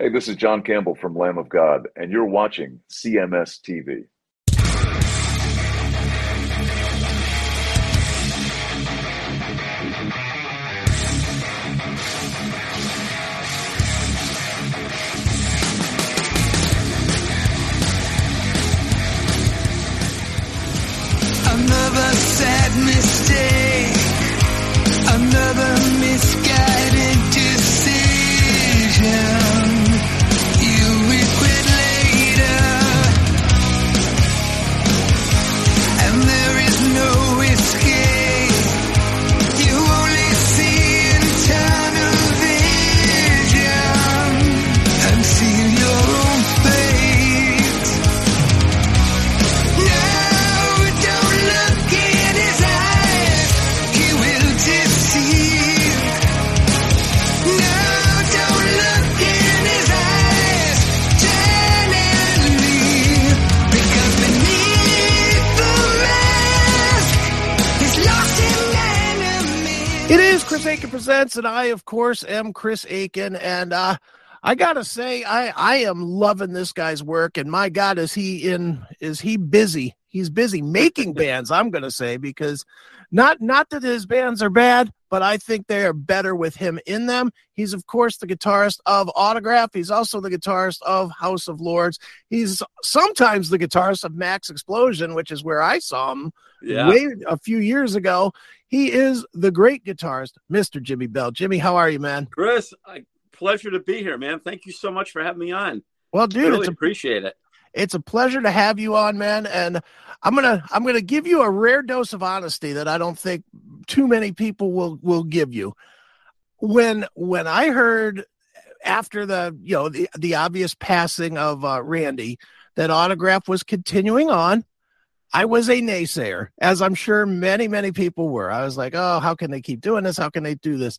Hey, this is John Campbell from Lamb of God, and you're watching CMS TV. Akin presents, and I, of course, am Chris Akin, and uh, I gotta say, I I am loving this guy's work, and my God, is he in? Is he busy? He's busy making bands. I'm gonna say because not not that his bands are bad, but I think they are better with him in them. He's of course the guitarist of Autograph. He's also the guitarist of House of Lords. He's sometimes the guitarist of Max Explosion, which is where I saw him Yeah. way a few years ago. He is the great guitarist, Mr. Jimi Bell. Jimi, how are you, man? Chris, I, pleasure to be here, man. Thank you so much for having me on. Well, dude, really it's a appreciate it. It's a pleasure to have you on, man. And I'm gonna I'm gonna give you a rare dose of honesty that I don't think too many people will will give you. When when I heard after the you know the the obvious passing of uh, Randy that autograph was continuing on. I was a naysayer, as I'm sure many, many people were. I was like, oh, how can they keep doing this? How can they do this?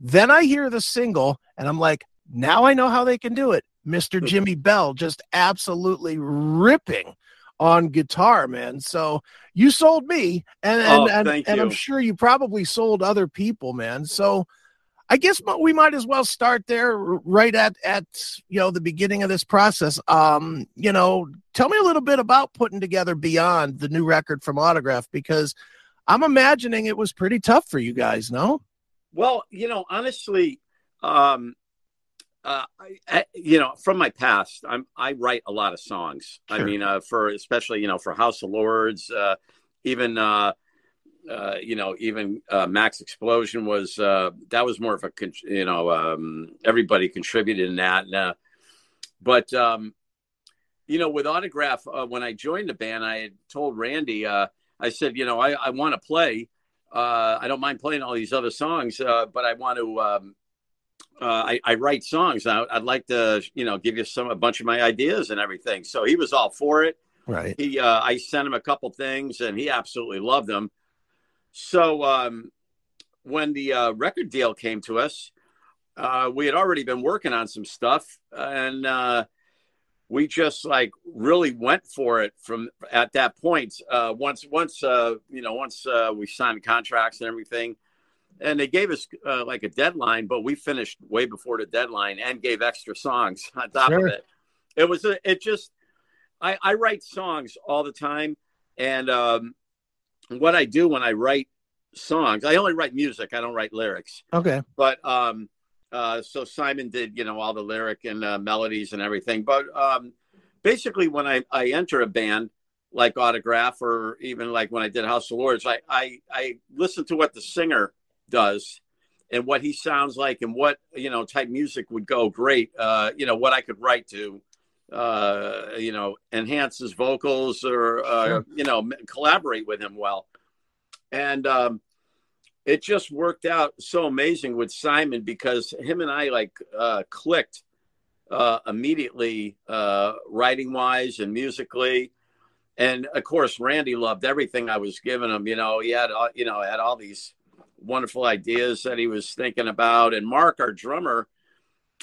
Then I hear the single, and I'm like, now I know how they can do it. Mr. Jimi Bell just absolutely ripping on guitar, man. So you sold me, and and, Oh, and, and I'm sure you probably sold other people, man. So I guess we might as well start there right at at you know the beginning of this process. Um, you know, tell me a little bit about putting together Beyond the new record from Autograph because I'm imagining it was pretty tough for you guys, no? Well, you know, honestly, um, uh, I, you know, from my past, I'm I write a lot of songs. I mean, uh, for especially you know for House of Lords, uh, even uh, uh, you know even uh, Max Explosion was uh, that was more of a con- you know um, everybody contributed in that. And, uh, but um, you know, with Autograph, uh, when I joined the band, I had told Randy, uh, I said, you know, I, I want to play. Uh, I don't mind playing all these other songs, uh, but I want to. Um, uh, I, I write songs. I, I'd like to, you know, give you some a bunch of my ideas and everything. So he was all for it. Right. He, uh, I sent him a couple things, and he absolutely loved them. So um, when the uh, record deal came to us, uh, we had already been working on some stuff, and uh, we just like really went for it from at that point. Uh, once, once uh, you know, once uh, we signed contracts and everything, and they gave us uh, like a deadline, but we finished way before the deadline and gave extra songs on top Sure. of it. It was a, it just I, I write songs all the time, and um, what I do when I write songs, I only write music. I don't write lyrics. Okay. But um, uh, so Simon did, you know, all the lyric and uh, melodies and everything. But um, basically, when I, I enter a band like Autograph or even like when I did House of Lords, I, I, I listen to what the singer does and what he sounds like and what, you know, type music would go great, uh, you know, what I could write to, uh, you know, enhance his vocals or, uh, Sure. you know, collaborate with him well. And, um, it just worked out so amazing with Simon because him and I like uh, clicked uh, immediately, uh, writing wise and musically. And of course, Randy loved everything I was giving him. You know, he had, all- you know, had all these wonderful ideas that he was thinking about. And Mark, our drummer,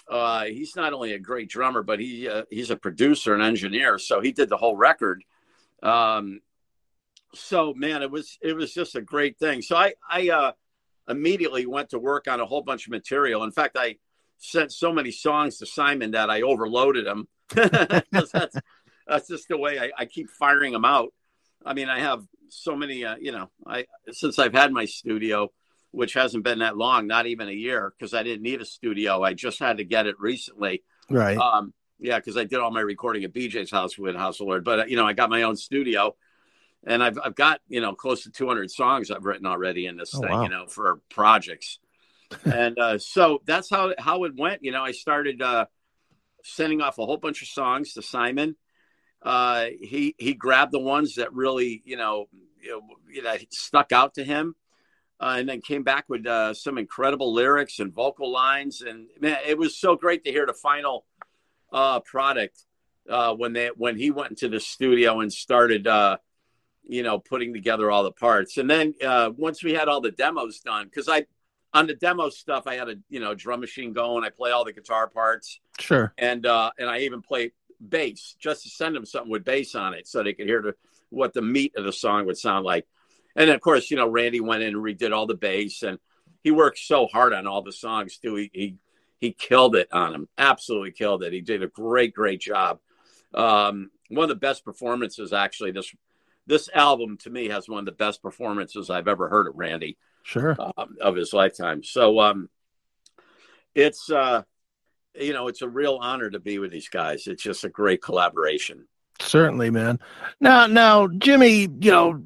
uh, he's not only a great drummer, but he uh, he's a producer and engineer. So he did the whole record. Um, so man, it was it was just a great thing. So I I uh, immediately went to work on a whole bunch of material. In fact, I sent so many songs to Simon that I overloaded him. that's that's just the way I, I keep firing them out. I mean, I have so many, uh, you know, I since I've had my studio, which hasn't been that long, not even a year, because I didn't need a studio. I just had to get it recently. Right. Um, yeah, because I did all my recording at BJ's house with House of Lord, but uh, you know, I got my own studio, and I've I've got you know close to 200 songs I've written already in this Oh, thing, wow. you know, for projects, and uh, so that's how how it went. You know, I started uh, sending off a whole bunch of songs to Simon. Uh, he he grabbed the ones that really you know you know, you know stuck out to him. Uh, and then came back with uh, some incredible lyrics and vocal lines, and man, it was so great to hear the final uh, product uh, when they when he went into the studio and started, uh, you know, putting together all the parts. And then uh, once we had all the demos done, because I on the demo stuff, I had a you know drum machine going. I play all the guitar parts, Sure. and uh, and I even play bass just to send them something with bass on it, so they could hear the, what the meat of the song would sound like. And of course, you know, Randy went in and redid all the bass, and he worked so hard on all the songs too. He he, he killed it on them, absolutely killed it. He did a great, great job. Um, one of the best performances, actually. This this album to me has one of the best performances I've ever heard of Randy Sure. um, of his lifetime. So um, it's uh, you know it's a real honor to be with these guys. It's just a great collaboration. Certainly, man. Now, now, Jimi, you know,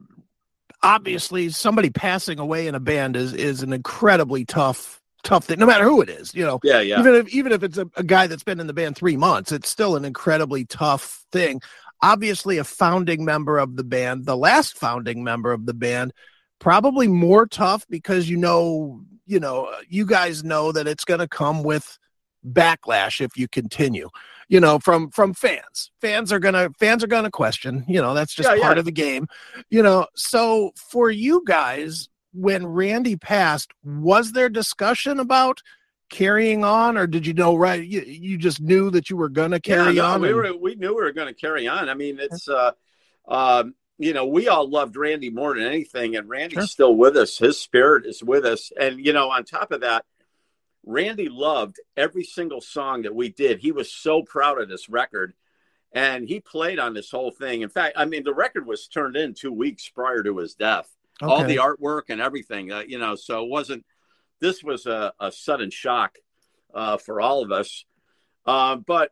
obviously, somebody passing away in a band is is an incredibly tough, tough thing. No matter who it is, you know, Yeah, yeah, even if even if it's a, a guy that's been in the band three months, it's still an incredibly tough thing. Obviously, a founding member of the band, the last founding member of the band, probably more tough because you know, you know, you guys know that it's going to come with backlash if you continue. You know, from from fans. Fans are gonna fans are gonna question. You know, that's just Yeah, part yeah. of the game. You know, so for you guys, when Randy passed, was there discussion about carrying on, or did you know right? You, you just knew that you were gonna carry yeah, no, on. We and- were we knew we were to carry on. I mean, it's uh, um, you know, we all loved Randy more than anything, and Randy's Sure. still with us. His spirit is with us, and you know, on top of that, Randy loved every single song that we did. He was so proud of this record, and he played on this whole thing. In fact, I mean, the record was turned in two weeks prior to his death. all the artwork and everything. Uh, you know, so it wasn't. This was a, a sudden shock uh, for all of us. Uh, but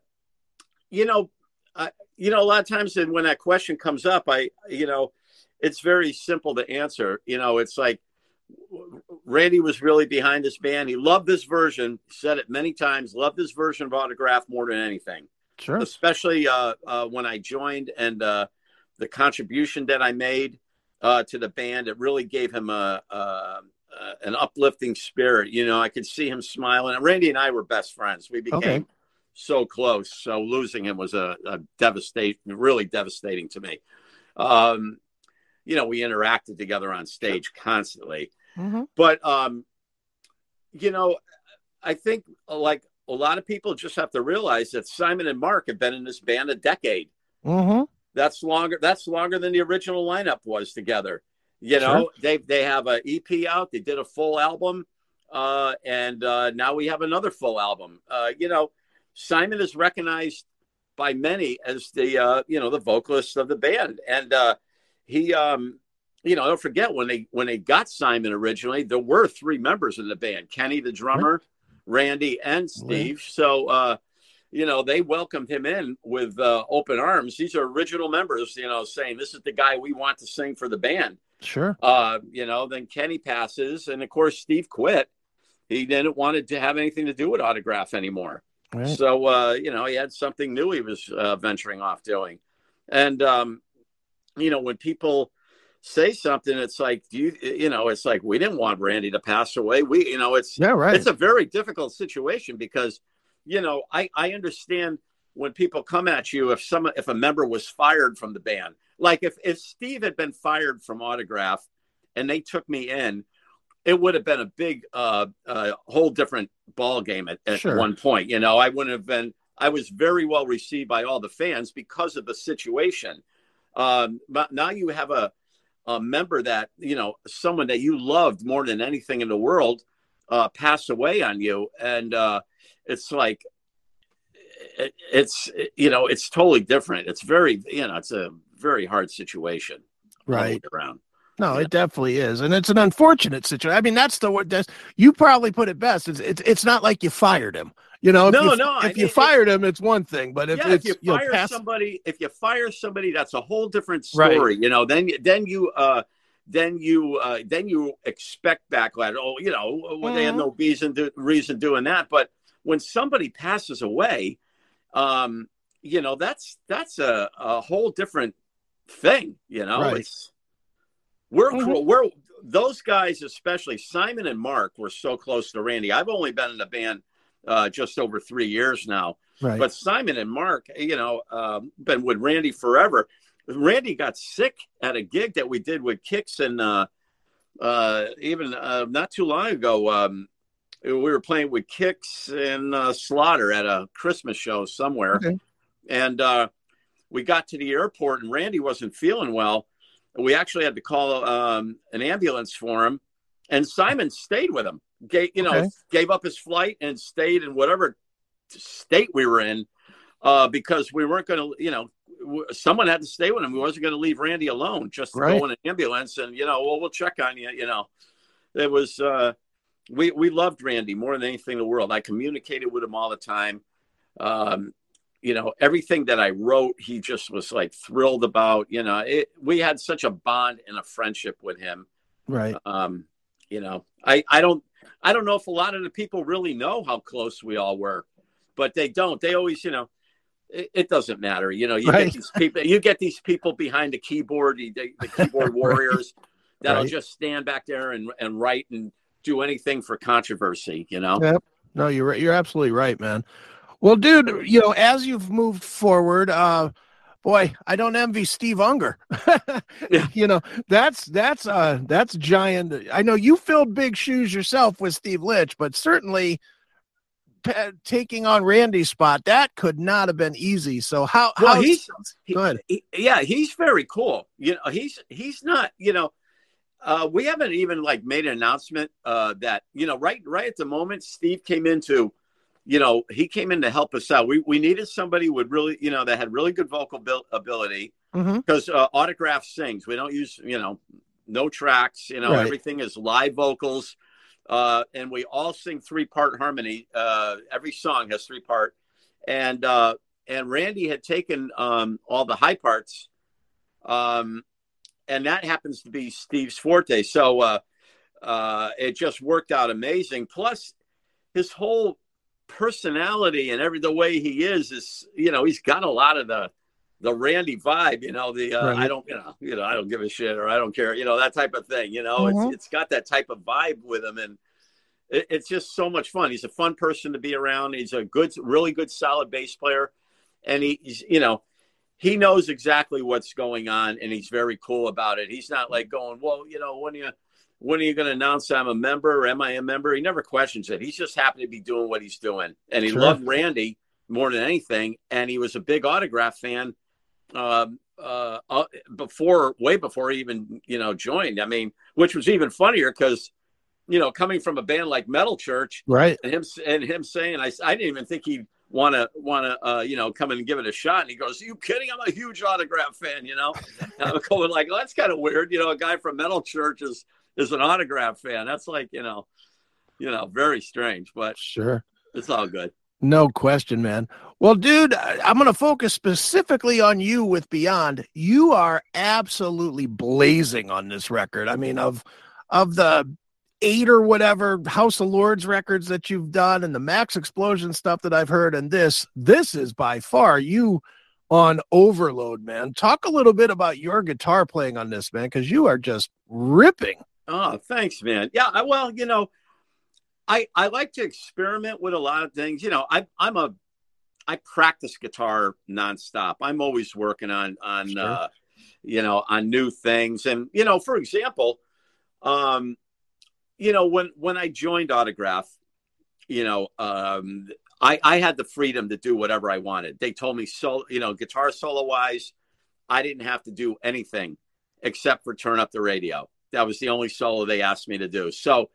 you know, I, you know, a lot of times when that question comes up, I, you know, it's very simple to answer. You know, it's like Randy was really behind this band. He loved this version. Said it many times. Loved this version of Autograph more than anything sure. especially uh, uh, when I joined and uh, the contribution that I made uh, to the band. It really gave him a, a, a an uplifting spirit. You know, I could see him smiling. And Randy and I were best friends. We became Okay. so close. So losing him was a, a devastating, really devastating to me. Um, you know, we interacted together on stage constantly hmm but um you know i think like a lot of people just have to realize that simon and mark have been in this band a decade. Hmm that's longer that's longer than the original lineup was together. You know they they have a ep out they did a full album uh and uh now we have another full album. Uh you know simon is recognized by many as the uh you know the vocalist of the band. And uh he um you know don't forget when they when they got simon originally there were three members in the band keni the drummer randy and steve. So uh you know they welcomed him in with uh, open arms. These are original members you know saying this is the guy we want to sing for the band. Sure. uh you know then keni passes and of course steve quit. He didn't wanted to have anything to do with autograph anymore. Right. so uh, you know, he had something new he was uh, venturing off doing, and um, you know, when people say something, it's like, do you, you know, it's like we didn't want Randy to pass away. We, you know, it's Yeah. Right. it's a very difficult situation because, you know, I I understand when people come at you if some if a member was fired from the band, like if if Steve had been fired from Autograph, and they took me in. It would have been a big, uh, uh, whole different ball game at, at Sure. one point. You know, I wouldn't have been. I was very well received by all the fans because of the situation. Um, but now you have a, a member that you know, someone that you loved more than anything in the world, uh, pass away on you, and uh, it's like it, it's you know it's totally different. It's very you know it's a very hard situation. Right. around. No, Yeah. it definitely is, and it's an unfortunate situation. I mean, that's the word. That's you probably put it best. It's it's, it's not like you fired him. You know, if No, you, no, I If you mean, it- fired him, it's one thing, but if yeah, it's if you you know, fire pass- somebody, if you fire somebody, that's a whole different Right. story. You know, then then you uh then you uh then you expect backlash. Oh, you know, well, they had Mm-hmm. no reason to, reason doing that. But when somebody passes away, um, you know, that's that's a, a whole different thing. You know, Right. it's we're Mhm. we're those guys, especially Simon and Mark, were so close to Randy. I've only been in the band uh, just over three years now. right. But Simon and Mark, you know, um, been with Randy forever. Randy got sick at a gig that we did with Kix, and uh, uh, even uh, not too long ago, um, we were playing with Kix and uh, Slaughter at a Christmas show somewhere, Okay. and uh, we got to the airport, and Randy wasn't feeling well. We actually had to call um, an ambulance for him, and Simon stayed with him. Gave, you know, Okay. gave up his flight and stayed in whatever state we were in uh, because we weren't going to, you know, someone had to stay with him. We wasn't going to leave Randy alone just to Right. go in an ambulance and, you know, well, we'll check on you. You know, it was, uh, we, we loved Randy more than anything in the world. I communicated with him all the time. Um, you know, everything that I wrote, he just was like thrilled about, you know, it, we had such a bond and a friendship with him right. um, you know, I, I don't I don't know if a lot of the people really know how close we all were, but they don't. They always, you know, it, it doesn't matter. You know, you Right. get these people, you get these people behind the keyboard, the, the keyboard warriors that'll Right. just stand back there and and write and do anything for controversy. You know, Yeah. No, you're right. You're absolutely right, man. Well, dude, you know, as you've moved forward, uh, boy, I don't envy Steve Unger. Yeah. You know, that's that's uh that's giant. I know you filled big shoes yourself with Steve Lynch, but certainly taking on Randy's spot that could not have been easy. So how? Well, how he's- good. ahead. He- yeah, he's very cool. You know, he's he's not. You know, uh, we haven't even like made an announcement uh, that you know right right at the moment Steve came into, you know, he came in to help us out. We we needed somebody with really you know that had really good vocal bil- ability because uh, autograph sings. We don't use you know no tracks. You know Right. everything is live vocals. Uh, and we all sing three part harmony. Uh, every song has three part, and uh, and Randy had taken um, all the high parts, um, and that happens to be Steve's forte. So uh, uh, it just worked out amazing. Plus, his whole personality and every the way he is is you know he's got a lot of the the Randy vibe. You know the uh, Right. I don't you know you know I don't give a shit or I don't care. You know that type of thing. You know Mhm. it's it's got that type of vibe with him and it, it's just so much fun. He's a fun person to be around. He's a good, really good, solid bass player, and he, he's you know he knows exactly what's going on, and he's very cool about it. He's not like going, well, you know, when you when are you going to announce I'm a member or am I a member? He never questions it. He's just happy to be doing what he's doing, and he Sure. loved Randy more than anything, and he was a big autograph fan. Um, uh, uh, before, way before he even, you know, joined. I mean, which was even funnier because, you know, coming from a band like Metal Church, Right. and him and him saying, I, I didn't even think he'd want to want to uh, you know come in and give it a shot. And he goes, "Are you kidding? I'm a huge autograph fan." You know, and I'm going like, well, that's kind of weird. You know, a guy from Metal Church is is an autograph fan. That's like you know, you know, very strange, but Sure. it's all good. No question, man. Well, dude, I'm going to focus specifically on you with Beyond. You are absolutely blazing on this record. I mean, of of the eight or whatever House of Lords records that you've done and the Max Explosion stuff that I've heard, and this, this is by far you on overload, man. Talk a little bit about your guitar playing on this, man, because you are just ripping. Oh, thanks, man. Yeah, I, well, you know, I I like to experiment with a lot of things. You know, I I'm a I practice guitar nonstop. I'm always working on on Sure. uh, you know on new things. And you know, for example, um, you know when when I joined Autograph, you know, um, I I had the freedom to do whatever I wanted. They told me so, you know, guitar solo wise, I didn't have to do anything except for turn up the radio. That was the only solo they asked me to do. So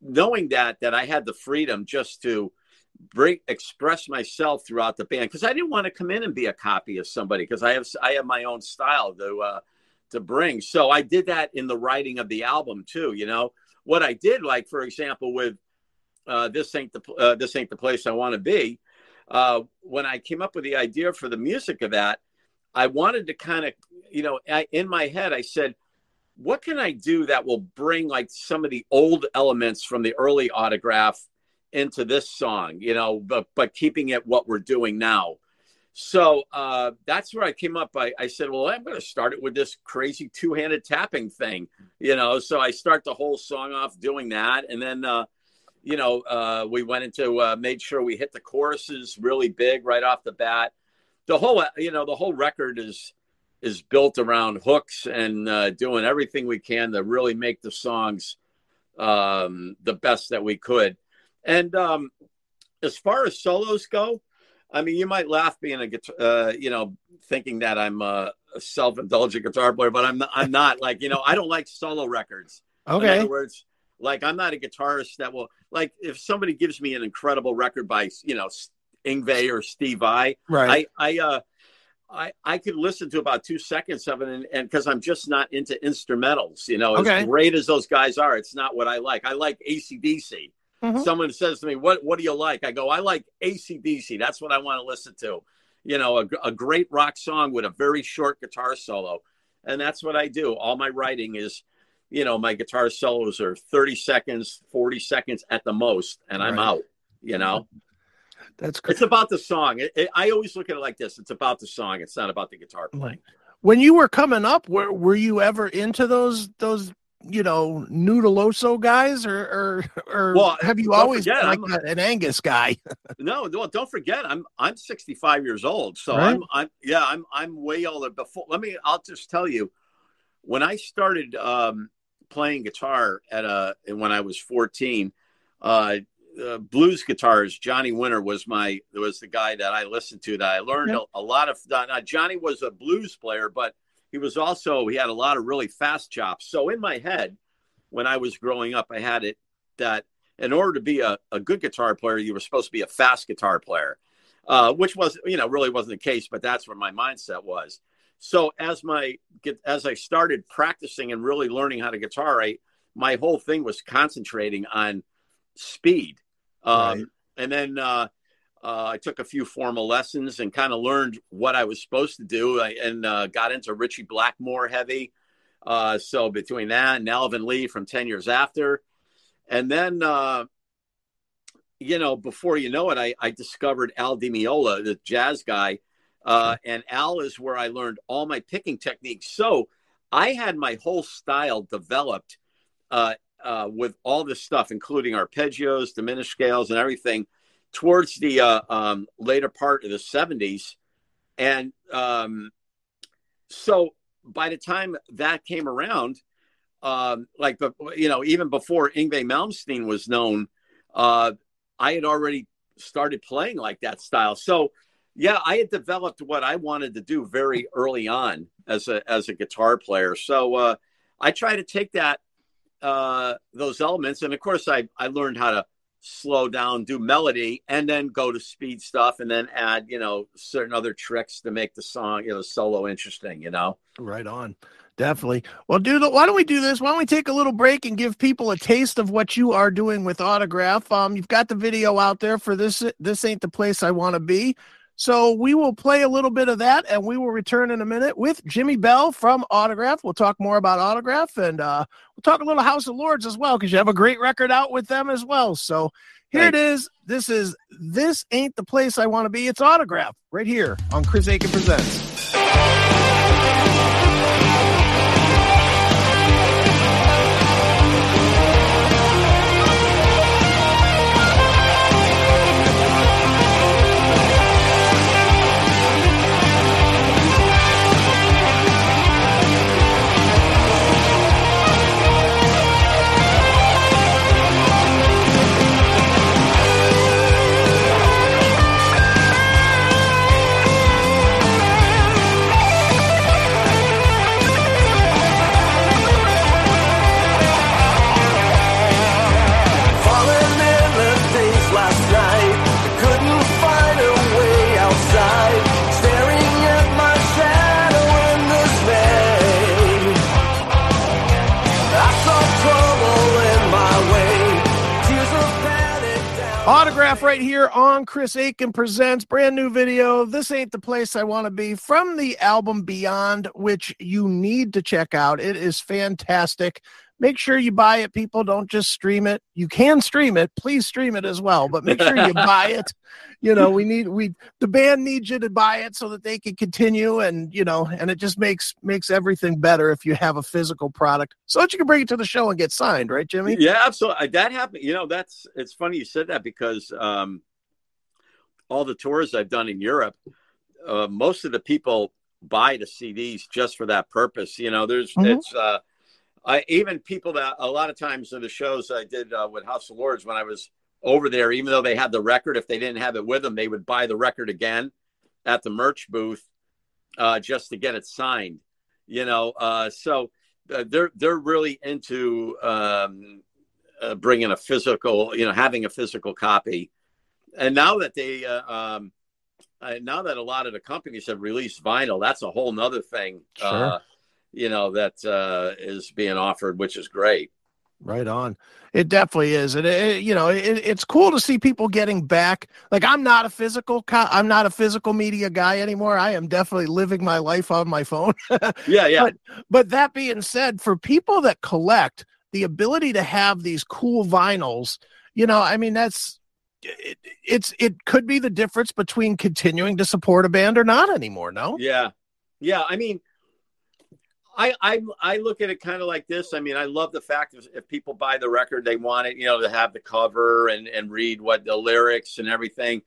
knowing that that I had the freedom just to bring express myself throughout the band because I didn't want to come in and be a copy of somebody because I have I have my own style to uh, to bring. So I did that in the writing of the album too. You know what I did, like for example, with uh, this ain't the uh, this ain't the place I want to be. Uh, when I came up with the idea for the music of that, I wanted to kind of, you know, I, in my head, I said, what can I do that will bring like some of the old elements from the early autograph into this song, you know, but but keeping it what we're doing now. So uh, that's where I came up. I, I said, well, I'm going to start it with this crazy two handed tapping thing, you know. So I start the whole song off doing that. And then, uh, you know, uh, we went into, uh, made sure we hit the choruses really big right off the bat. The whole, you know, the whole record is, is built around hooks and uh, doing everything we can to really make the songs um, the best that we could. And um, as far as solos go, I mean, you might laugh being a guitar, uh, you know, thinking that I'm a, self-indulgent guitar player, but I'm not, I'm not. Like, you know, I don't like solo records. Okay. In other words, like I'm not a guitarist that will like if somebody gives me an incredible record by you know Yngwie or Steve I, Right. I I uh I I could listen to about two seconds of it and and because I'm just not into instrumentals, you know, Okay. as great as those guys are, it's not what I like. I like AC/DC. Mhm. Someone says to me, "What what do you like?" I go, "I like AC/DC. That's what I want to listen to." You know, a, a great rock song with a very short guitar solo, and that's what I do. All my writing is, you know, my guitar solos are thirty seconds, forty seconds at the most, and I'm Right. out. You know, That's great. it's about the song. It, it- I always look at it like this: it's about the song. It's not about the guitar. Like when you were coming up, were were you ever into those those you know noodleoso guys or or or Well, have you always forget, been like a- an Angus guy? No, no, don't forget, I'm I'm 65 years old, so Right. I'm I'm yeah, I'm I'm way older. Before, let me, I'll just tell you, when I started um, playing guitar at a when I was 14, uh, uh, blues guitars. Johnny Winter was my was the guy that I listened to. That I learned a, a lot of. Now, Johnny was a blues player, but he was also he had a lot of really fast chops. So in my head, when I was growing up, I had it that in order to be a, a good guitar player, you were supposed to be a fast guitar player, uh, which was, you know, really wasn't the case, but that's where my mindset was. So as my as I started practicing and really learning how to guitar write, my whole thing was concentrating on speed. Um, Right. And then uh, uh, I took a few formal lessons and kind of learned what I was supposed to do, I, and uh, got into Ritchie Blackmore heavy. Uh, so between that and Alvin Lee from Ten Years After, and then, uh, you know, before you know it, I, I discovered Al Di Meola, the jazz guy. Uh, and Al is where I learned all my picking techniques. So I had my whole style developed uh, with all this stuff, including arpeggios, diminished scales, and everything, towards the uh, um, later part of the 70s. And um, so by the time that came around, um, like you know, even before Yngwie Malmsteen was known, uh, I had already started playing like that style. So yeah, I had developed what I wanted to do very early on as a as a guitar player. So uh, I try to take that uh, those elements, and of course, I I learned how to slow down, do melody, and then go to speed stuff, and then add you know certain other tricks to make the song you know solo interesting. You know. Right on. Definitely. Well, dude, why don't we do this? Why don't we take a little break and give people a taste of what you are doing with Autograph? Um, you've got the video out there for this. This ain't the place I want to be. So we will play a little bit of that, and we will return in a minute with Jimi Bell from Autograph. We'll talk more about Autograph, and uh, we'll talk a little House of Lords as well, because you have a great record out with them as well. So here it is. This is this ain't the place I want to be. It's Autograph right here on Chris Akin presents. Chris Akin Presents, brand new video. This ain't the place I want to be from the album Beyond, which you need to check out. It is fantastic. Make sure you buy it, people. Don't just stream it. You can stream it. Please stream it as well, but make sure you buy it. You know, we need we the band needs you to buy it so that they can continue and you know, and it just makes makes everything better if you have a physical product so that you can bring it to the show and get signed, right, Jimi? Yeah, absolutely. That happened. You know, that's it's funny you said that because um, all the tours I've done in Europe, uh, most of the people buy the CDs just for that purpose. You know, there's Mhm. it's uh, I even people that a lot of times in the shows I did uh, with House of Lords when I was over there, even though they had the record, if they didn't have it with them, they would buy the record again at the merch booth uh, just to get it signed. You know, uh, so uh, they're they're really into um, uh, bringing a physical, you know, having a physical copy. And now that they, uh, um, uh, now that a lot of the companies have released vinyl, that's a whole nother thing. Sure. Uh, you know that uh, is being offered, which is great. Right on. It definitely is, and it, it- you know, it, it's cool to see people getting back. Like I'm not a physical, co- I'm not a physical media guy anymore. I am definitely living my life on my phone. Yeah, yeah, But- But that being said, for people that collect, the ability to have these cool vinyls, you know, I mean, that's it, it's it could be the difference between continuing to support a band or not anymore. No. yeah, yeah. I mean, I I I look at it kind of like this. I mean, I love the fact if, if people buy the record, they want it, you know, to have the cover and and read what the lyrics and everything.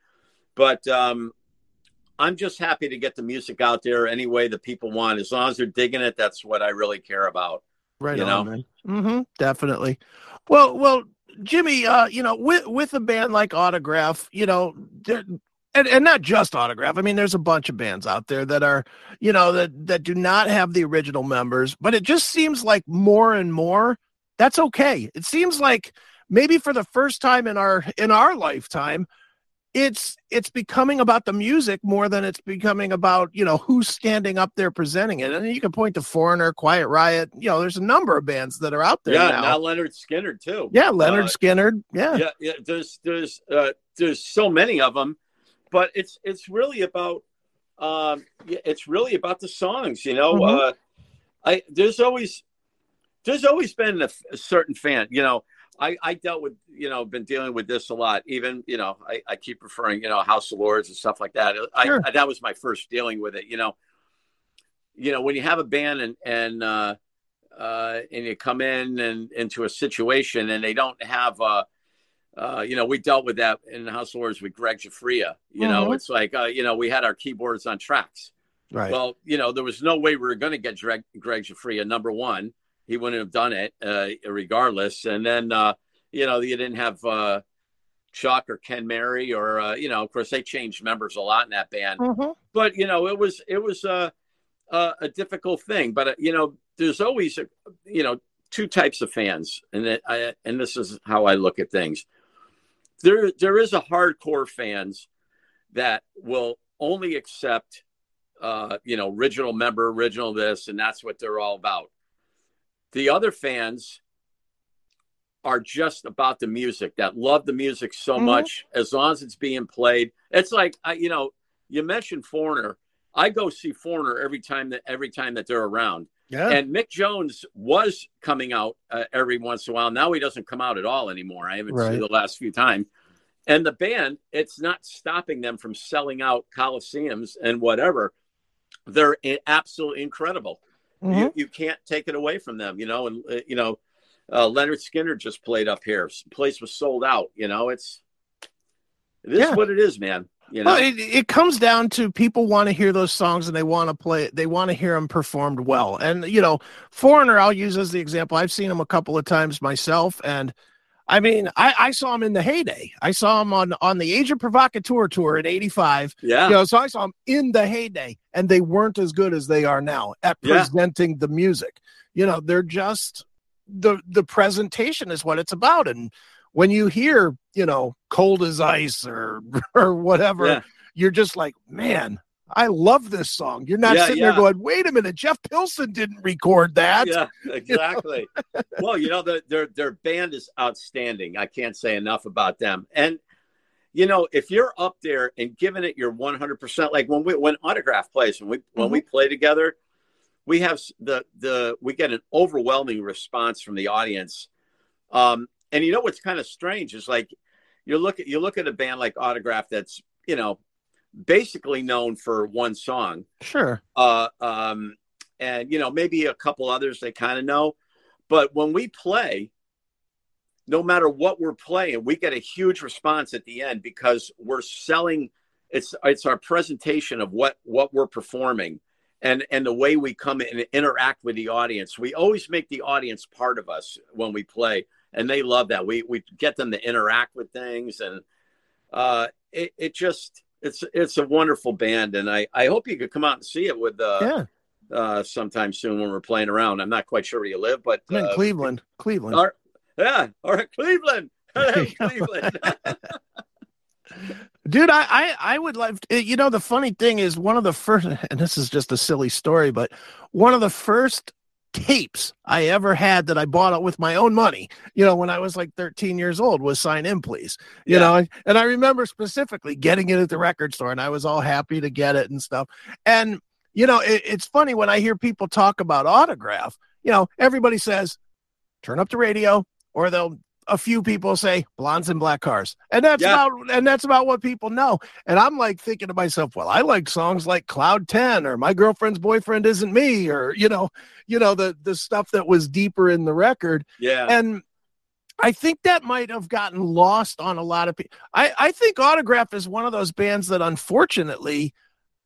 But um, I'm just happy to get the music out there any way that people want. As long as they're digging it, that's what I really care about. Right You on, know? man. Mm-hmm, definitely. Well, well, Jimi, uh, you know, with with a band like Autograph, you know, and and not just Autograph. I mean, there's a bunch of bands out there that are, you know, that that do not have the original members, but it just seems like more and more that's okay. It seems like maybe for the first time in our in our lifetime it's it's becoming about the music more than it's becoming about you know who's standing up there presenting it and you can point to foreigner quiet riot you know there's a number of bands that are out there yeah, now, now Lynyrd Skynyrd too. yeah lynyrd Uh, skynyrd yeah, yeah, yeah. There's there's uh, there's so many of them, but it's it's really about um, it's really about the songs. You know, Mhm. uh, I there's always there's always been a, a certain fan. You know, I I dealt with you know been dealing with this a lot. Even you know I, I keep referring you know House of Lords and stuff like that. I, Sure. I that was my first dealing with it. You know, you know when you have a band and and uh, uh, and you come in and into a situation and they don't have uh, uh, you know, we dealt with that in House of Lords with Gregg Giuffria. You know, Mhm. it's like, uh, you know, we had our keyboards on tracks. right Well, you know, there was no way we were going to get Greg, Gregg Giuffria. Number one, he wouldn't have done it uh, regardless. And then, uh, you know, you didn't have uh, Chuck or Ken Mary or, uh, you know, of course, they changed members a lot in that band. Mhm. but you know it was it was a a, a difficult thing. But uh, you know there's always a, you know two types of fans. And it, I, and this is how I look at things. There there is a hardcore fans that will only accept uh you know original member original this and that's what they're all about the other fans are just about the music that love the music so Mhm. much. As long as it's being played it's like I, you know you mentioned foreigner. I go see foreigner every time that every time that they're around. Yeah. And mick jones was coming out uh, every once in a while. Now he doesn't come out at all anymore. I haven't Right. seen the last few times. And the band it's not stopping them from selling out coliseums and whatever. They're absolutely incredible Mhm. you, you can't take it away from them you know and uh, you know uh, lynyrd skynyrd just played up here place was sold out you know it's it is Yeah. what it is man you know Well, it, it comes down to people want to hear those songs and they want to play they want to hear them performed well. And you know, Foreigner I'll use as the example. I've seen them a couple of times myself and I mean, I, I saw him in the heyday. I saw him on on the Agent Provocateur tour in '85. yeah You know, so I saw him in the heyday, and they weren't as good as they are now at Yeah. presenting the music. You know, they're just the the presentation is what it's about. And when you hear, you know, cold as ice or or whatever, Yeah. you're just like, man, I love this song. You're not Yeah, sitting yeah. there going, wait a minute, Jeff Pilson didn't record that. yeah exactly well you know the, their their band is outstanding i can't say enough about them and you know, if you're up there and giving it your 100%, like when we when autograph plays, when we when we play together, we have the the we get an overwhelming response from the audience. Um, and you know what's kind of strange is like you look at you look at a band like Autograph that's you know basically known for one song, Sure. uh, um, and you know maybe a couple others they kind of know, but when we play, no matter what we're playing, we get a huge response at the end because we're selling. It's it's our presentation of what what we're performing, and and the way we come and interact with the audience. We always make the audience part of us when we play, and they love that. We we get them to interact with things, and uh, it it just it's it's a wonderful band, and I I hope you could come out and see it with uh, yeah. uh sometime soon when we're playing around. I'm not quite sure where you live, but I'm in uh, Cleveland. Cleveland. our, yeah, all right, Cleveland. Hello, Cleveland. Dude, I, I, I would love, to, you know, the funny thing is one of the first, and this is just a silly story, but one of the first tapes I ever had that I bought it with my own money, you know, when I was like 13 years old was Sign In Please, you Yeah. know, and I remember specifically getting it at the record store and I was all happy to get it and stuff. And, you know, it, it's funny when I hear people talk about autograph, you know, everybody says, turn up the radio or they'll, a few people say blondes and black cars and that's Yeah. about and that's about what people know. And i'm like thinking to myself well i like songs like cloud 10 or my girlfriend's boyfriend isn't me or you know you know the the stuff that was deeper in the record. Yeah, and i think that might have gotten lost on a lot of people i i think autograph is one of those bands that unfortunately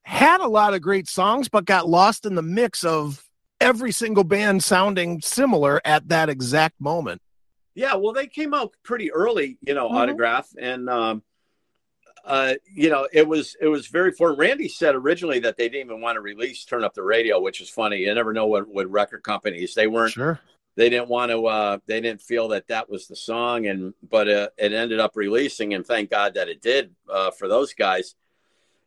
had a lot of great songs but got lost in the mix of every single band sounding similar at that exact moment yeah. Well, they came out pretty early, you know, Mhm. autograph, and um, uh, you know, it was it was very for Randy said originally that they didn't even want to release "Turn Up the Radio," which is funny. You never know what what record companies they weren't sure they didn't want to uh they didn't feel that that was the song and but uh, it ended up releasing and thank god that it did uh for those guys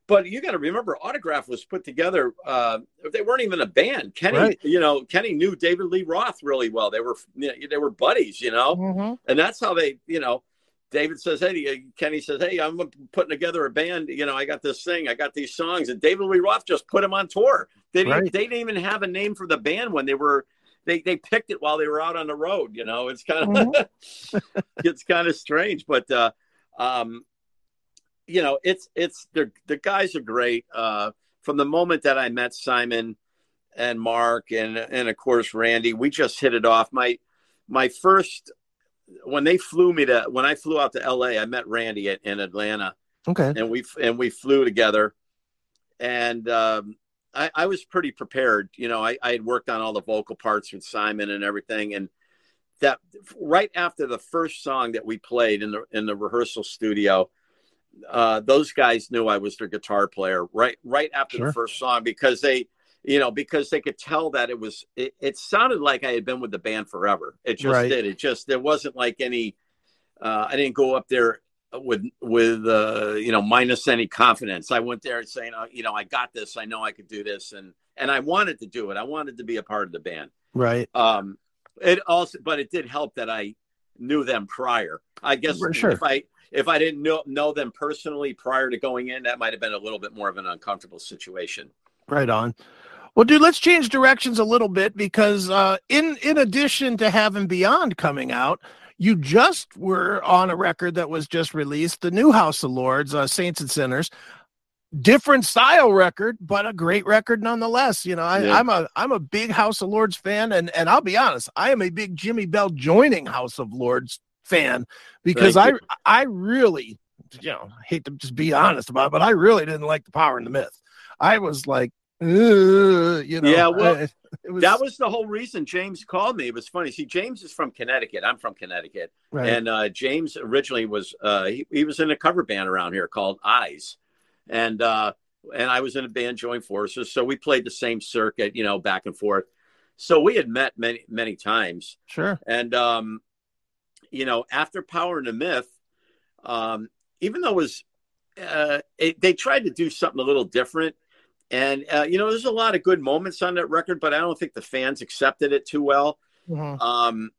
but you got to remember autograph was put together uh they weren't even a band keni Right. you know keni knew david lee roth really well they were they were buddies you know Mhm. and that's how they you know david says hey keni says hey i'm putting together a band you know i got this thing i got these songs and david lee roth just put them on tour they didn't Right. they didn't even have a name for the band when they were they they picked it while they were out on the road you know it's kind of it's kind of strange but uh um you know it's it's the the guys are great. Uh from the moment that i met simon and mark and and of course randy we just hit it off. My my first when they flew me to when i flew out to la i met randy at, in atlanta. Okay. And we and we flew together. And um I, I was pretty prepared. You know I, I had worked on all the vocal parts with simon and everything. And that right after the first song that we played in the in the rehearsal studio uh those guys knew i was their guitar player right right after Sure. the first song because they you know because they could tell that it was it, it sounded like i had been with the band forever. It just Right. did. It just there wasn't like any uh i didn't go up there with with uh you know minus any confidence. I went there saying uh, you know i got this. I know i could do this. And and i wanted to do it. I wanted to be a part of the band. Right. Um it also but it did help that i knew them prior i guess sure. if i if i didn't know know them personally prior to going in that might have been a little bit more of an uncomfortable situation Right on. Well, dude, let's change directions a little bit because uh, in in addition to having Beyond coming out, you just were on a record that was just released, the new House of Lords, uh, Saints and Sinners. Different style record, but a great record nonetheless. You know, I, Yeah. I'm a I'm a big House of Lords fan, and and I'll be honest, I am a big Jimi Bell joining House of Lords fan because I I really, you know, hate to just be honest about it, but I really didn't like the Power and the Myth. I was like, you know, Yeah, well, I- it was that was the whole reason james called me it was funny see james is from connecticut i'm from connecticut right. and uh, James originally was uh, he, he was in a cover band around here called Eyes, and uh, and I was in a band joined forces, so we played the same circuit, you know, back and forth. So we had met many many times, sure, and um, you know, after Power and the Myth, um, even though it was uh, it, they tried to do something a little different. And uh, you know, there's a lot of good moments on that record, but I don't think the fans accepted it too well. Mhm. Um,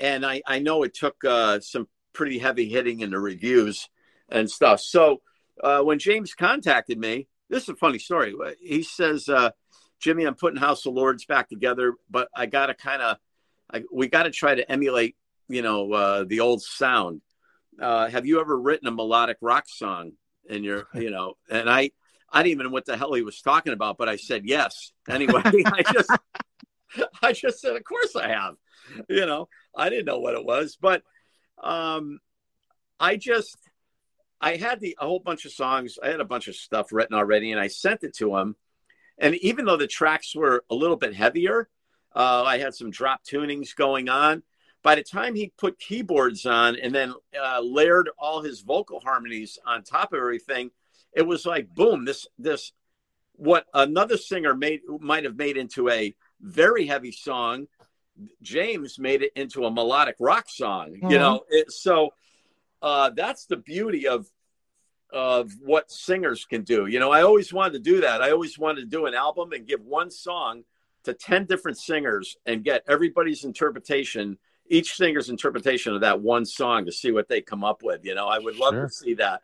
and I, I know it took uh, some pretty heavy hitting in the reviews. and stuff. So uh, when James contacted me, this is a funny story. He says, uh, "Jimi, I'm putting House of Lords back together, but I got to kind of, we got to try to emulate, you know, uh, the old sound. Uh, have you ever written a melodic rock song in your, you know?" And I, I didn't even know what the hell he was talking about, but I said yes. Anyway, I just, I just said, "Of course I have." You know, I didn't know what it was, but um, I just I had the a whole bunch of songs. I had a bunch of stuff written already, and I sent it to him. And even though the tracks were a little bit heavier, uh, I had some drop tunings going on. By the time he put keyboards on and then uh, layered all his vocal harmonies on top of everything, it was like boom! This this what another singer made might have made into a very heavy song. James made it into a melodic rock song. Mm-hmm. You know, it, so uh, that's the beauty of of what singers can do. You know, I always wanted to do that. I always wanted to do an album and give one song to 10 different singers and get everybody's interpretation, each singer's interpretation of that one song to see what they come up with. You know, I would love sure. to see that.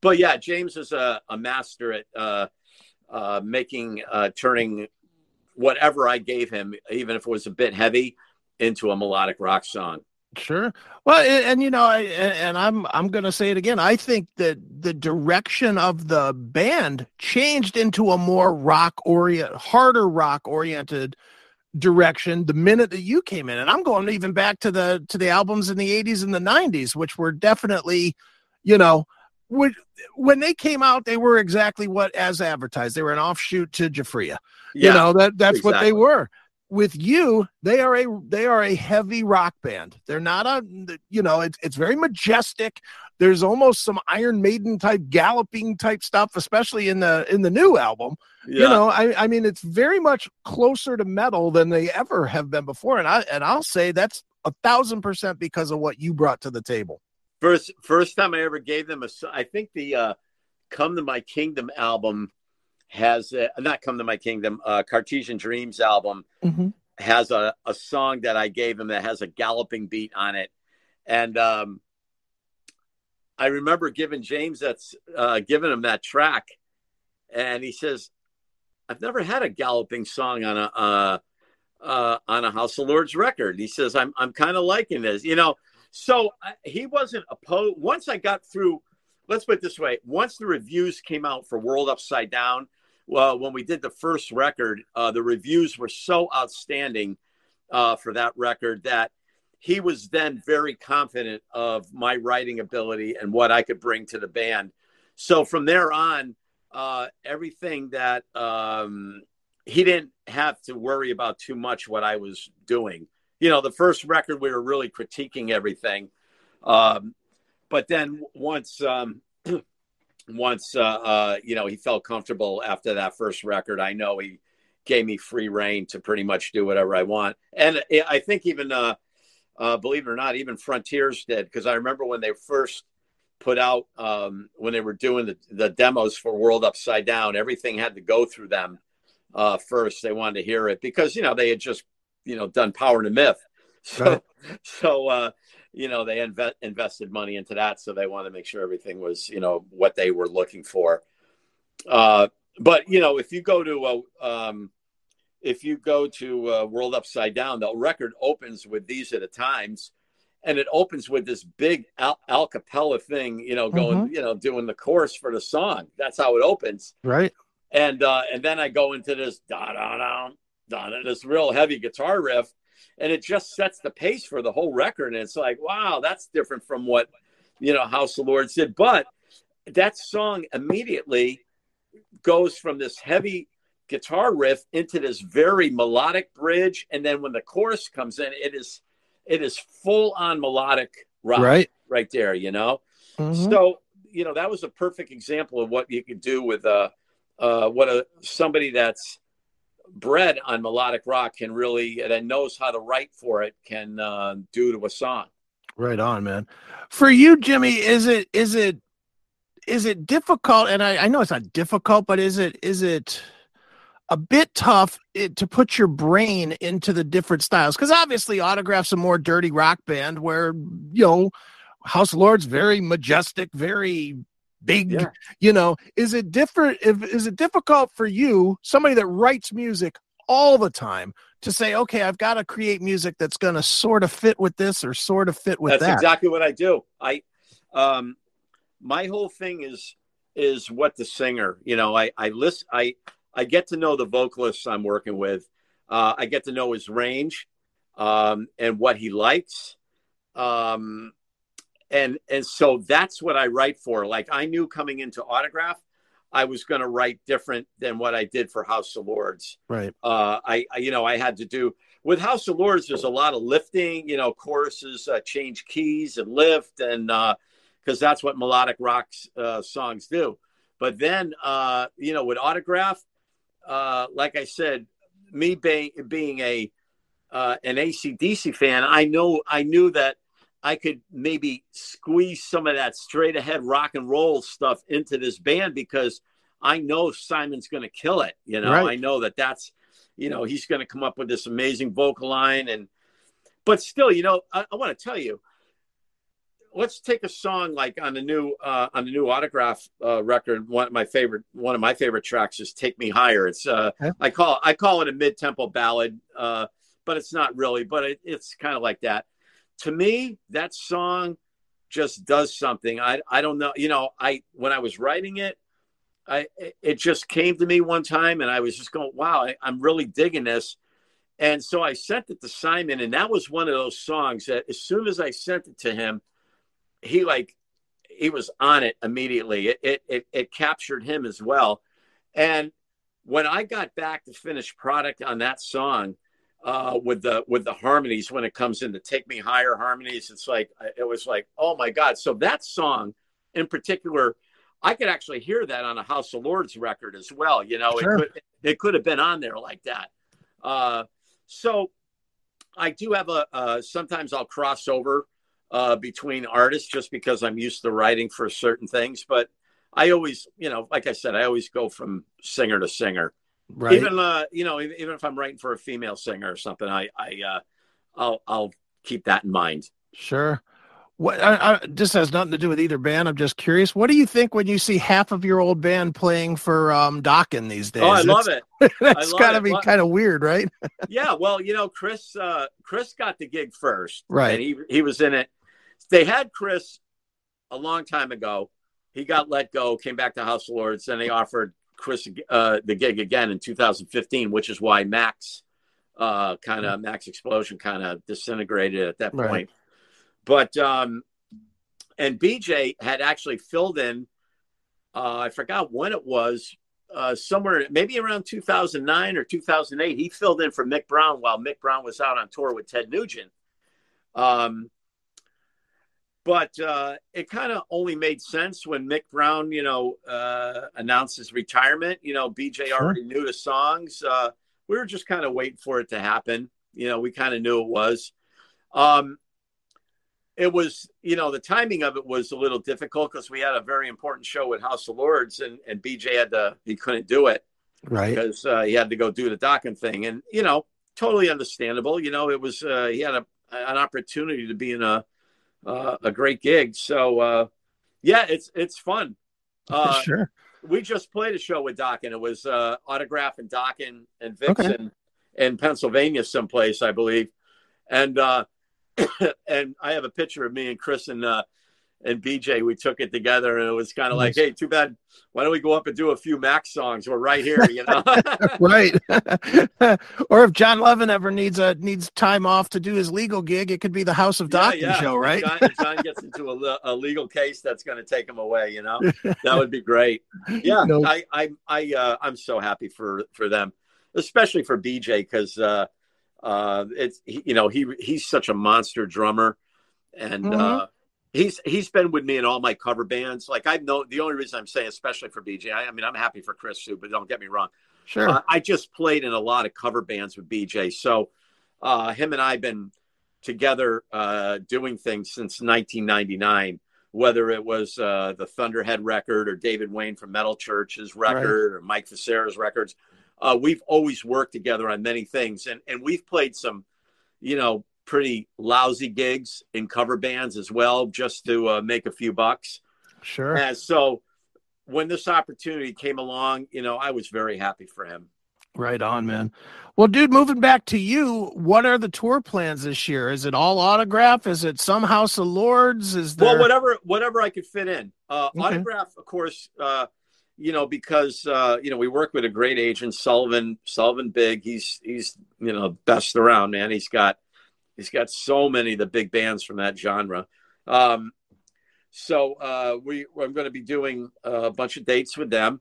But yeah, James is a, a master at uh, uh, making, uh, turning whatever I gave him, even if it was a bit heavy, into a melodic rock song. Sure. Well, and, and, you know, I, and I'm I'm going to say it again. I think that the direction of the band changed into a more rock orient, harder rock oriented direction the minute that you came in. And I'm going even back to the to the albums in the 80s and the 90s, which were definitely, you know, when when they came out, they were exactly what as advertised. They were an offshoot to Giuffria. Yeah, you know that that's exactly. what they were with you they are a they are a heavy rock band. They're not a you know it's, it's very majestic. There's almost some iron maiden type galloping type stuff especially in the in the new album. Yeah. you know I, I mean it's very much closer to metal than they ever have been before. And i and i'll say that's a thousand percent because of what you brought to the table. First first time i ever gave them a i think the uh come to my kingdom album has a, not come to my kingdom uh, cartesian dreams album mm-hmm. has a, a song that i gave him that has a galloping beat on it. And um, i remember giving james that's uh, giving him that track. And he says i've never had a galloping song on a uh, uh on a house of lords record. He says i'm, I'm kind of liking this you know? So he wasn't opposed once i got through let's put it this way once the reviews came out for world upside down well, when we did the first record, uh, the reviews were so outstanding uh, for that record that he was then very confident of my writing ability and what I could bring to the band. So from there on, uh, everything that um, he didn't have to worry about too much what I was doing. You know, the first record we were really critiquing everything, um, but then once um, once uh, uh, you know he felt comfortable after that first record, I know he gave me free reign to pretty much do whatever I want. And I think even uh, uh, believe it or not, even Frontiers did because I remember when they first put out um, when they were doing the, the demos for World Upside Down, everything had to go through them uh, first. They wanted to hear it because you know they had just you know done Power to Myth, so right. so uh, you know they inve- invested money into that so they wanted to make sure everything was you know what they were looking for. Uh, but you know if you go to a um, if you go to a world upside down the record opens with these at the times and it opens with this big al, al cappella thing you know going mm-hmm. you know doing the chorus for the song. That's how it opens. Right. And uh and then i go into this da da da da this real heavy guitar riff and it just sets the pace for the whole record. And it's like, wow, that's different from what you know House of Lords did. But that song immediately goes from this heavy guitar riff into this very melodic bridge, and then when the chorus comes in, it is it is full on melodic rock right, right there. You know, mm-hmm. so you know that was a perfect example of what you could do with uh, uh, what a somebody that's bred on melodic rock can really that knows how to write for it can uh, do to a song. Right on, man. For you, Jimi, is it is it is it difficult? And I, I know it's not difficult, but is it is it a bit tough it, to put your brain into the different styles? Because obviously, Autograph's a more dirty rock band where you know House Lords very majestic, very big Yeah. you know is it different if is it difficult for you somebody that writes music all the time to say okay i've got to create music that's going to sort of fit with this or sort of fit with That's that exactly what I do. I, um, my whole thing is is what the singer. You know, I I listen. I I get to know the vocalists I'm working with. Uh, I get to know his range, um, and what he likes. Um, and and so that's what I write for. Like I knew coming into Autograph, I was going to write different than what I did for House of Lords right uh, I, I you know I had to do with House of Lords. There's a lot of lifting, you know, choruses uh, change keys and lift, and because that's what melodic rock uh, songs do. But then, uh, you know, with Autograph, uh, like I said, me being being a uh, an AC/DC fan, I know I knew that I could maybe squeeze some of that straight ahead rock and roll stuff into this band because I know Simon's going to kill it. You know, Right. I know that that's, you know, he's going to come up with this amazing vocal line. And, but still, you know, I, I want to tell you, let's take a song like on the new, uh, on the new autograph uh, record. One of my favorite, one of my favorite tracks is "Take Me Higher." It's, uh, Okay. I call, I call it a mid-tempo ballad, uh, but it's not really. But it, it's kind of like that. To me, that song just does something. I, I don't know. You know, I when I was writing it, I it- just came to me one time, and I was just going, "Wow, I, I'm really digging this." And so I sent it to Simon, and that was one of those songs that as soon as I sent it to him, he like he was on it immediately. It it it, it captured him as well. And when I got back to finished product on that song, uh, with the with the harmonies when it comes into "Take Me Higher" harmonies, it's like it was like, oh my god! So that song in particular, I could actually hear that on a House of Lords record as well. You know, Sure. it could it could have been on there like that. Uh, so I do have a uh, sometimes I'll cross over uh, between artists just because I'm used to writing for certain things, but I always, you know, like I said, I always go from singer to singer. Right Even uh, you know, even if I'm writing for a female singer or something, I I uh, I'll I'll keep that in mind. Sure. What I, I, this has nothing to do with either band. I'm just curious. What do you think when you see half of your old band playing for um Dokken these days? Oh, I love it. Love got to be Well- kind of weird, right? yeah, well, you know, Chris uh Chris got the gig first. Right. And he he was in it. They had Chris a long time ago. He got let go, came back to House of Lords, and they offered Chris uh the gig again in 2015, which is why Maxx uh kind of Maxx Explosion kind of disintegrated at that Right. point. But um and BJ had actually filled in uh I forgot when it was uh, somewhere maybe around 2009 or 2008 he filled in for mick brown while mick brown was out on tour with ted nugent um, but uh, it kind of only made sense when mick brown you know uh, announced his retirement. You know bj Sure. already knew the songs. Uh, we were just kind of waiting for it to happen. You know we kind of knew it was. Um, it was you know the timing of it was a little difficult because we had a very important show with house of lords and, and bj had to he couldn't do it Right. because uh, he had to go do the Dokken thing. And you know totally understandable. You know it was uh, he had a, an opportunity to be in a uh, a great gig so uh, yeah it's it's fun uh, sure. we just played a show with Dokken. It was uh, Autograph and Dokken and Okay. Vixen in Pennsylvania, someplace, I believe. And uh, and I have a picture of me and Chris and uh, and BJ. We took it together, and it was kind of like, hey, too bad. Why don't we go up and do a few Maxx songs? We're right here, you know. right. or if Jon Levin ever needs a needs time off to do his legal gig, it could be the House of Dokken show, right? Jon, Jon gets into a, a legal case that's going to take him away. You know, that would be great. Yeah, No. I, I, I, uh, I'm so happy for for them, especially for BJ because uh, uh, it's he, you know he he's such a monster drummer, and Mhm. He's he's been with me in all my cover bands. Like I know the only reason I'm saying especially for BJ, I, I mean I'm happy for Chris too, but don't get me wrong. Sure. Uh, I just played in a lot of cover bands with BJ. So uh, him and I have been together uh, doing things since 1999, whether it was uh, the Thunderhead record or David Wayne from Metal Church's record or Mike Vescera's records. Uh, we've always worked together on many things, and, and we've played some, you know, pretty lousy gigs in cover bands as well, just to uh, make a few bucks. sure. And so when this opportunity came along, you know, I was very happy for him. Right on, man. Well, dude, moving back to you, what are the tour plans this year? Is it all autograph? Is it some House of Lords? Is there Well, whatever whatever I could fit in. Uh, Okay. Autograph, of course. Uh, you know, because uh, you know we work with a great agent, Sullivan Sullivan Big. He's he's you know best around, man. He's got he's got so many of the big bands from that genre. Um, so uh, we I'm going to be doing a bunch of dates with them,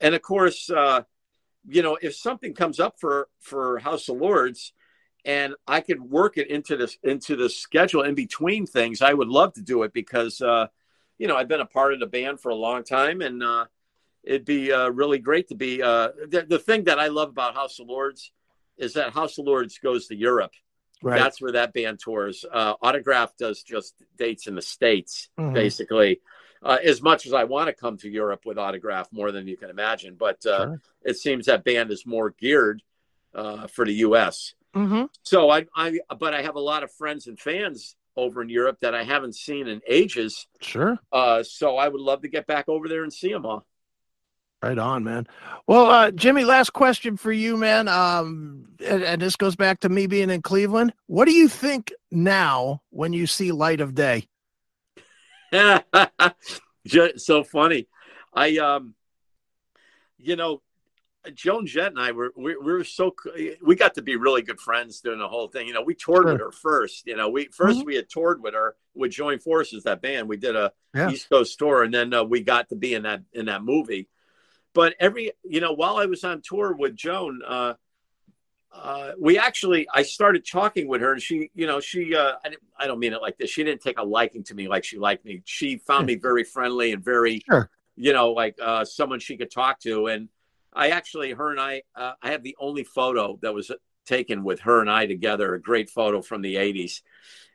and of course, uh, you know, if something comes up for for House of Lords, and I could work it into this into the schedule in between things, I would love to do it because uh, you know I've been a part of the band for a long time, and uh, it'd be uh, really great to be. Uh, the, the thing that I love about House of Lords is that House of Lords goes to Europe. Right? That's where that band tours. Uh, Autograph does just dates in the states, Mhm. basically. Uh, as much as I want to come to Europe with Autograph, more than you can imagine, but uh, Sure. it seems that band is more geared uh, for the U.S. Mhm. So I, I, but I have a lot of friends and fans over in Europe that I haven't seen in ages. Sure. Uh, so I would love to get back over there and see them all. Right on, man. Well, uh, Jimi, last question for you, man. Um, and, and this goes back to me being in Cleveland. What do you think now when you see light of day? So funny. I, um, you know, Joan Jett and I were we, we were so we got to be really good friends during the whole thing. You know, we toured with her first. You know, we 1st Mhm. we had toured with her with Join Forces that band. We did a Yeah. East Coast tour, and then uh, we got to be in that in that movie. But every you know, while I was on tour with Joan, uh, uh, we actually I started talking with her, and she, you know, she uh, I, didn't- I don't mean it like this. She didn't take a liking to me like she liked me. She found me very friendly and very, Sure. you know, like uh, someone she could talk to. And I actually, her and I, uh, I have the only photo that was taken with her and I together. A great photo from the '80s,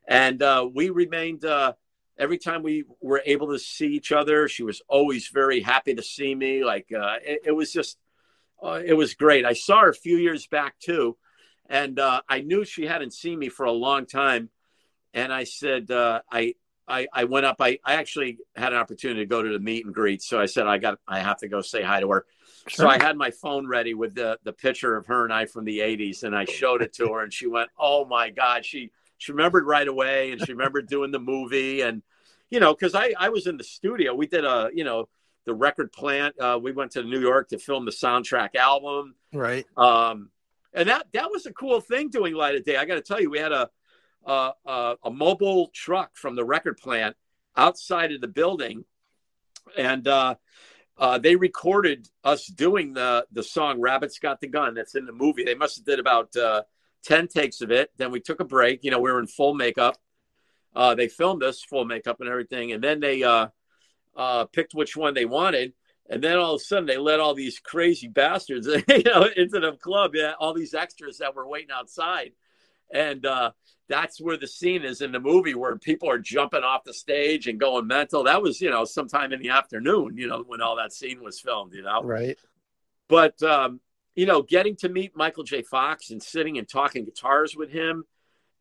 and uh, we remained. Uh, every time we were able to see each other, she was always very happy to see me. Like uh, it, it was just, uh, it was great. I saw her a few years back too, and uh, I knew she hadn't seen me for a long time. And I said, uh, I, I, I went up. I, I actually had an opportunity to go to the meet and greet, so I said I got, I have to go say hi to her. So I had my phone ready with the the picture of her and I from the '80s, and I showed it to her, and she went, "Oh my God!" She she remembered right away, and she remembered doing the movie, and you know, because I I was in the studio, we did a you know the record plant. Uh, we went to New York to film the soundtrack album, Right. um, and that that was a cool thing doing Light of Day. I got to tell you, we had a, a a a mobile truck from the record plant outside of the building, and uh, uh, they recorded us doing the the song "Rabbit's Got the Gun." That's in the movie. They must have did about uh, ten takes of it. Then we took a break. You know, we were in full makeup. Uh, they filmed us full makeup and everything, and then they uh, uh, picked which one they wanted. And then all of a sudden, they let all these crazy bastards, you know, into the club. Yeah, all these extras that were waiting outside, and uh, that's where the scene is in the movie where people are jumping off the stage and going mental. That was, you know, sometime in the afternoon, you know, when all that scene was filmed, you know. Right. But um, you know, getting to meet Michael J. Fox and sitting and talking guitars with him,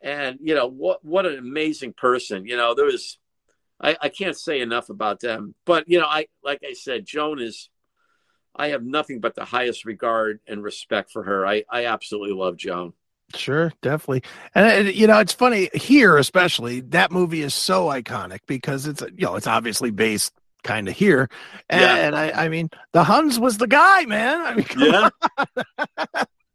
and you know what what an amazing person. You know, there was I, I can't say enough about them. But you know, I like I said, Joan is. I have nothing but the highest regard and respect for her. I, I absolutely love Joan. Sure, definitely. And uh, you know, it's funny here, especially that movie is so iconic because it's you know it's obviously based kind of here, and, Yeah. I I mean the Huns was the guy, man. I mean, Yeah.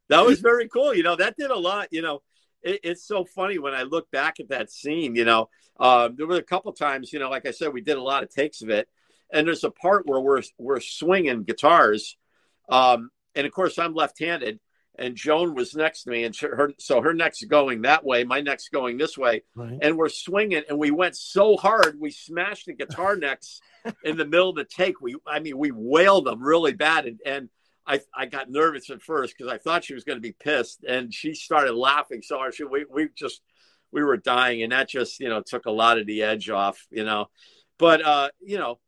that was very cool. You know, that did a lot. You know, it, it's so funny when I look back at that scene, you know, um, there were a couple times, you know, like I said, we did a lot of takes of it. And there's a part where we're, we're swinging guitars. Um, and of course, I'm left handed. And Joan was next to me, and she, her so her neck's going that way, my neck's going this way, Right. and we're swinging, and we went so hard, we smashed the guitar necks in the middle of the take. We, I mean, we wailed them really bad, and, and I, I got nervous at first because I thought she was going to be pissed, and she started laughing so hard. She, we, we just, we were dying, and that just, you know, took a lot of the edge off, you know. But, uh, you know,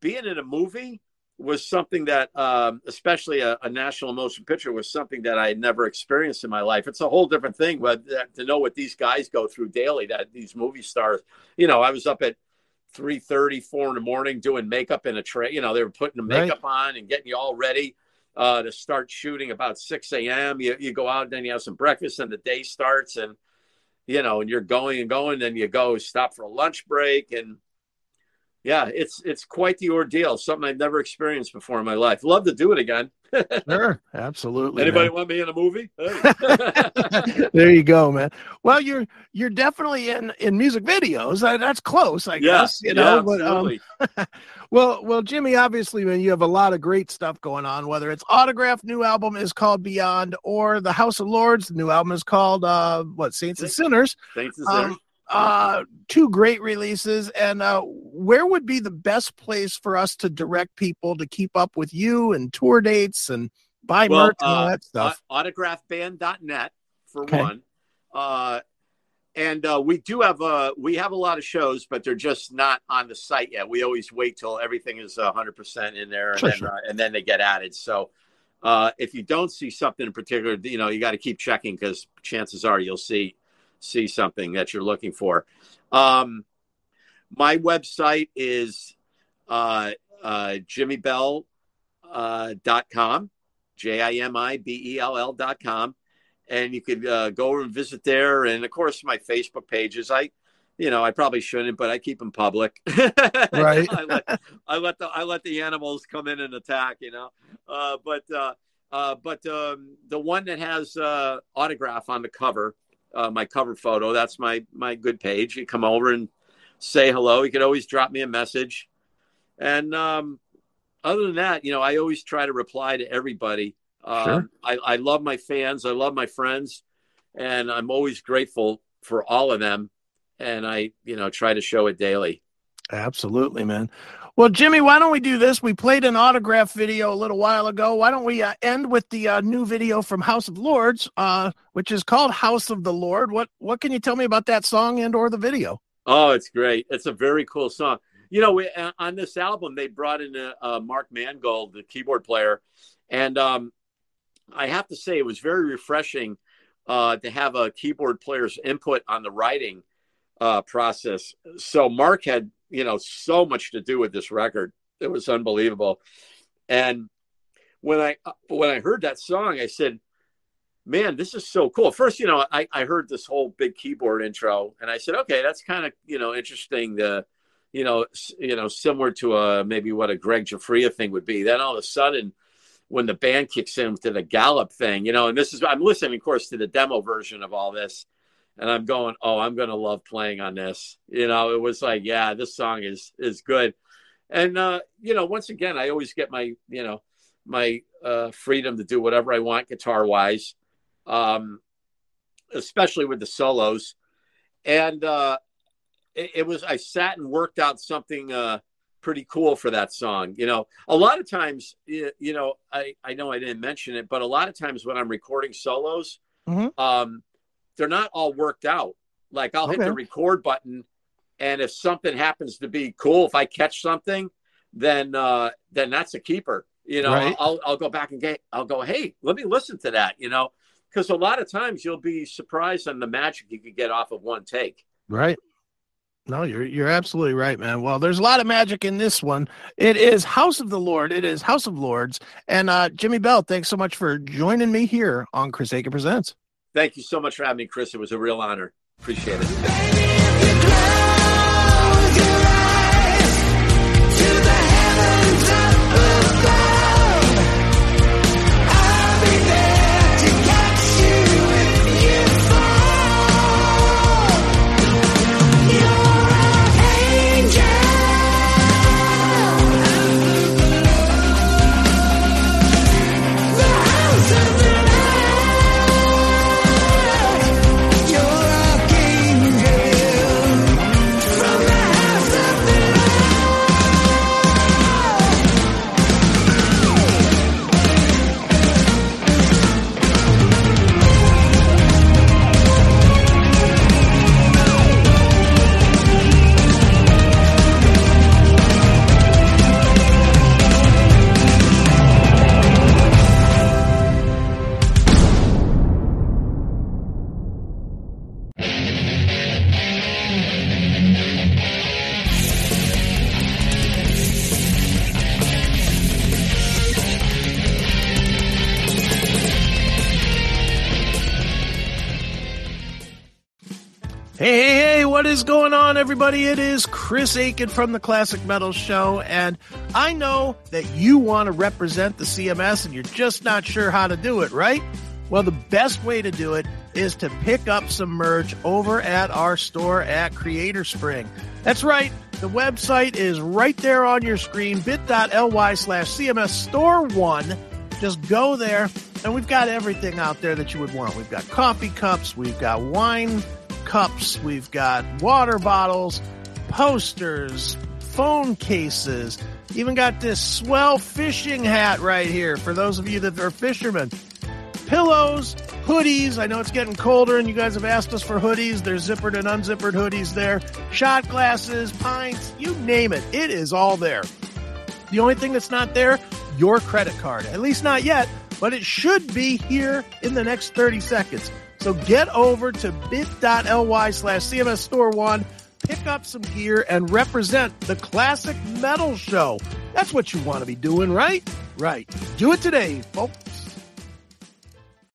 being in a movie was something that, um, especially a, a national motion picture, was something that I had never experienced in my life. It's a whole different thing, but that, to know what these guys go through daily, that these movie stars, you know, I was up at three thirty, four in the morning doing makeup in a tray. You know, they were putting the Right. makeup on and getting you all ready uh, to start shooting about 6 a.m. You, you go out and then you have some breakfast and the day starts and, you know, and you're going and going. Then you go stop for a lunch break. And yeah, it's, it's quite the ordeal. Something I've never experienced before in my life. Love to do it again. Sure, absolutely. man. Anybody want me in a movie? There you go, man. Well, you're you're definitely in in music videos. That's close, I yeah, guess. You know, yeah, but um, well, well, Jimi, obviously, man, you have a lot of great stuff going on. Whether it's autograph, new album is called Beyond, or the House of Lords, the new album is called uh, what Saints and Sinners. Thanks, sir. Um, uh, two great releases. And uh, where would be the best place for us to direct people to keep up with you and tour dates and buy Well, merch and all uh, that stuff? Au- autographband.net for Okay. one. Uh, and uh, we do have uh, we have a lot of shows, but they're just not on the site yet. We always wait till everything is hundred percent in there, and Sure, then sure. Uh, and then they get added. So uh, if you don't see something in particular, you know you got to keep checking because chances are you'll see see something that you're looking for. Um, my website is uh, uh, jimibell uh, dot com, J I M I B E L L dot com. And you could uh, go and visit there. And of course, my Facebook pages. I, you know, I probably shouldn't, but I keep them public. Right. I let, I let the I let the animals come in and attack. You know, uh, but uh, uh, but um, the one that has uh, autograph on the cover, uh, my cover photo. That's my my good page. You come over and say hello. You could always drop me a message. And um, other than that, you know, I always try to reply to everybody. Um, Sure. I, I love my fans. I love my friends, and I'm always grateful for all of them. And I, you know, try to show it daily. Absolutely, man. Well, Jimi, why don't we do this? We played an autograph video a little while ago. Why don't we uh, end with the uh, new video from House of Lords, uh, which is called House of the Lord? What What can you tell me about that song and or the video? Oh, it's great. It's a very cool song. You know, we, uh, on this album, they brought in uh, uh, Mark Mangold, the keyboard player. And um, I have to say, it was very refreshing uh, to have a keyboard player's input on the writing uh, process. So Mark had, you know, so much to do with this record. It was unbelievable. And when I uh, when I heard that song, I said, man, this is so cool. First, you know, I, I heard this whole big keyboard intro and I said, okay, that's kind of, you know, interesting The you know, you know, similar to a, maybe what a Gregg Giuffria thing would be. Then all of a sudden, when the band kicks in to the gallop thing, you know, and this is, I'm listening, of course, to the demo version of all this and I'm going, oh, I'm going to love playing on this. You know, it was like, yeah, this song is, is good. And, uh, you know, once again, I always get my, you know, my uh, freedom to do whatever I want guitar wise um, especially with the solos. And uh, it, it was I sat and worked out something uh, pretty cool for that song. You know, a lot of times, y- you know, I I know I didn't mention it, but a lot of times when I'm recording solos, Mhm. um, they're not all worked out. Like I'll hit the record button, and if something happens to be cool, if I catch something, then uh, then that's a keeper. You know, Right. I'll I'll go back and get I'll go, hey, let me listen to that. You know, because a lot of times you'll be surprised on the magic you could get off of one take. Right. No, you're you're absolutely right, man. Well, there's a lot of magic in this one. It is House of the Lord. It is House of Lords. And uh, Jimi Bell, thanks so much for joining me here on Chris Akin Presents. Thank you so much for having me, Chris. It was a real honor. Appreciate it. Is going on, everybody? It is Chris Akin from the Classic Metal Show, and I know that you want to represent the CMS and you're just not sure how to do it, right? Well, the best way to do it is to pick up some merch over at our store at Creator Spring. That's right. The website is right there on your screen, bit.ly slash CMS store one. Just go there and we've got everything out there that you would want. We've got coffee cups. We've got wine cups. We've got water bottles, posters, phone cases. Even got this swell fishing hat right here for those of you that are fishermen. Pillows, hoodies. I know it's getting colder and you guys have asked us for hoodies. There's zippered and unzippered hoodies there. Shot glasses, pints, you name it. It is all there. The only thing that's not there, your credit card. At least not yet, but it should be here in the next 30 seconds. So get over to bit.ly slash CMS Store One, pick up some gear, and represent the classic metal show. That's what you want to be doing, right? Right. Do it today, folks.